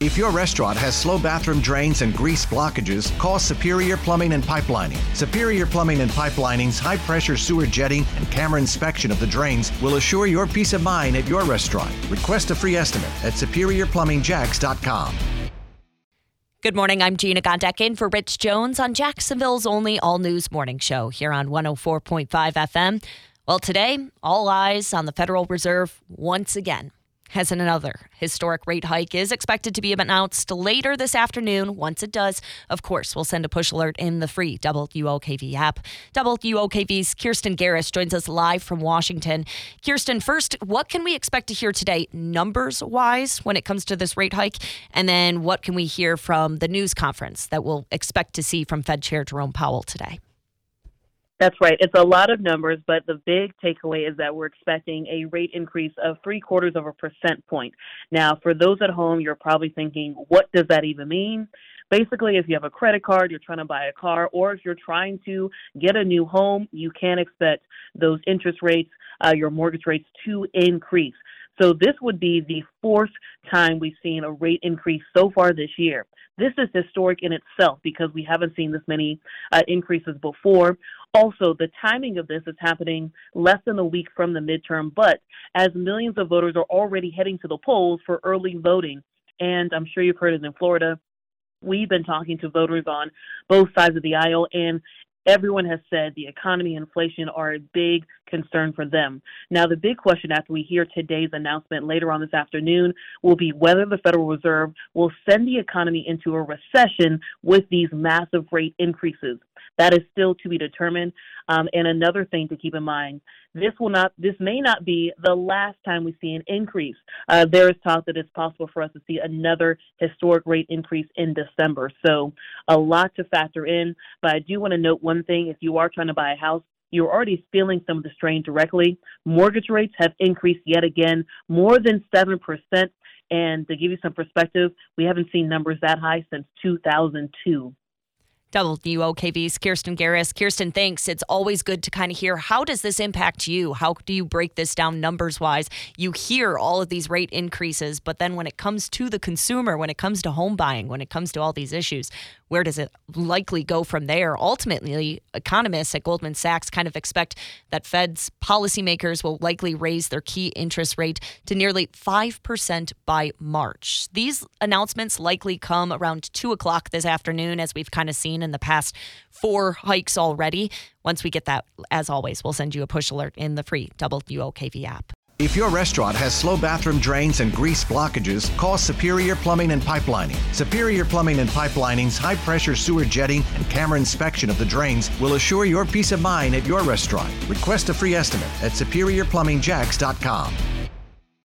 If your restaurant has slow bathroom drains and grease blockages, call Superior Plumbing and Pipelining. Superior Plumbing and Pipelining's high pressure sewer jetting and camera inspection of the drains will assure your peace of mind at your restaurant. Request a free estimate at superiorplumbingjacks.com. Good morning. I'm Gina Gondek in for Rich Jones on Jacksonville's only all news morning show here on 104.5 FM. Well, today, all eyes on the Federal Reserve once again has another historic rate hike is expected to be announced later this afternoon. Once it does, of course, we'll send a push alert in the free WOKV app. WOKV's Kirsten Garris joins us live from Washington. Kirsten, first, what can we expect to hear today, numbers wise, when it comes to this rate hike? And then what can we hear from the news conference that we'll expect to see from Fed Chair Jerome Powell today? That's right. It's a lot of numbers, but the big takeaway is that we're expecting a rate increase of three quarters of a percent point. Now, for those at home, you're probably thinking, what does that even mean? Basically, if you have a credit card, you're trying to buy a car, or if you're trying to get a new home, you can expect those interest rates, uh, your mortgage rates to increase. So this would be the fourth time we've seen a rate increase so far this year. This is historic in itself because we haven't seen this many uh, increases before. Also, the timing of this is happening less than a week from the midterm, but as millions of voters are already heading to the polls for early voting, and I'm sure you've heard it in Florida, we've been talking to voters on both sides of the aisle, and everyone has said the economy and inflation are a big concern for them. Now, the big question after we hear today's announcement later on this afternoon will be whether the Federal Reserve will send the economy into a recession with these massive rate increases. That is still to be determined. Um, and another thing to keep in mind: this will not, this may not be the last time we see an increase. Uh, there is talk that it's possible for us to see another historic rate increase in December. So a lot to factor in. But I do want to note one thing: if you are trying to buy a house, you're already feeling some of the strain directly. Mortgage rates have increased yet again, more than 7%. And to give you some perspective, we haven't seen numbers that high since 2002. WOKV's Kirsten Garris. Kirsten, thanks. It's always good to kind of hear how does this impact you? How do you break this down numbers wise? You hear all of these rate increases, but then when it comes to the consumer, when it comes to home buying, when it comes to all these issues, where does it likely go from there? Ultimately, economists at Goldman Sachs kind of expect that Fed's policymakers will likely raise their key interest rate to nearly 5% by March. These announcements likely come around 2 o'clock this afternoon, as we've kind of seen in the past four hikes already. Once we get that, as always, we'll send you a push alert in the free WOKV app. If your restaurant has slow bathroom drains and grease blockages, call Superior Plumbing and Pipelining. Superior Plumbing and Pipelining's high pressure sewer jetting and camera inspection of the drains will assure your peace of mind at your restaurant. Request a free estimate at superiorplumbingjacks.com.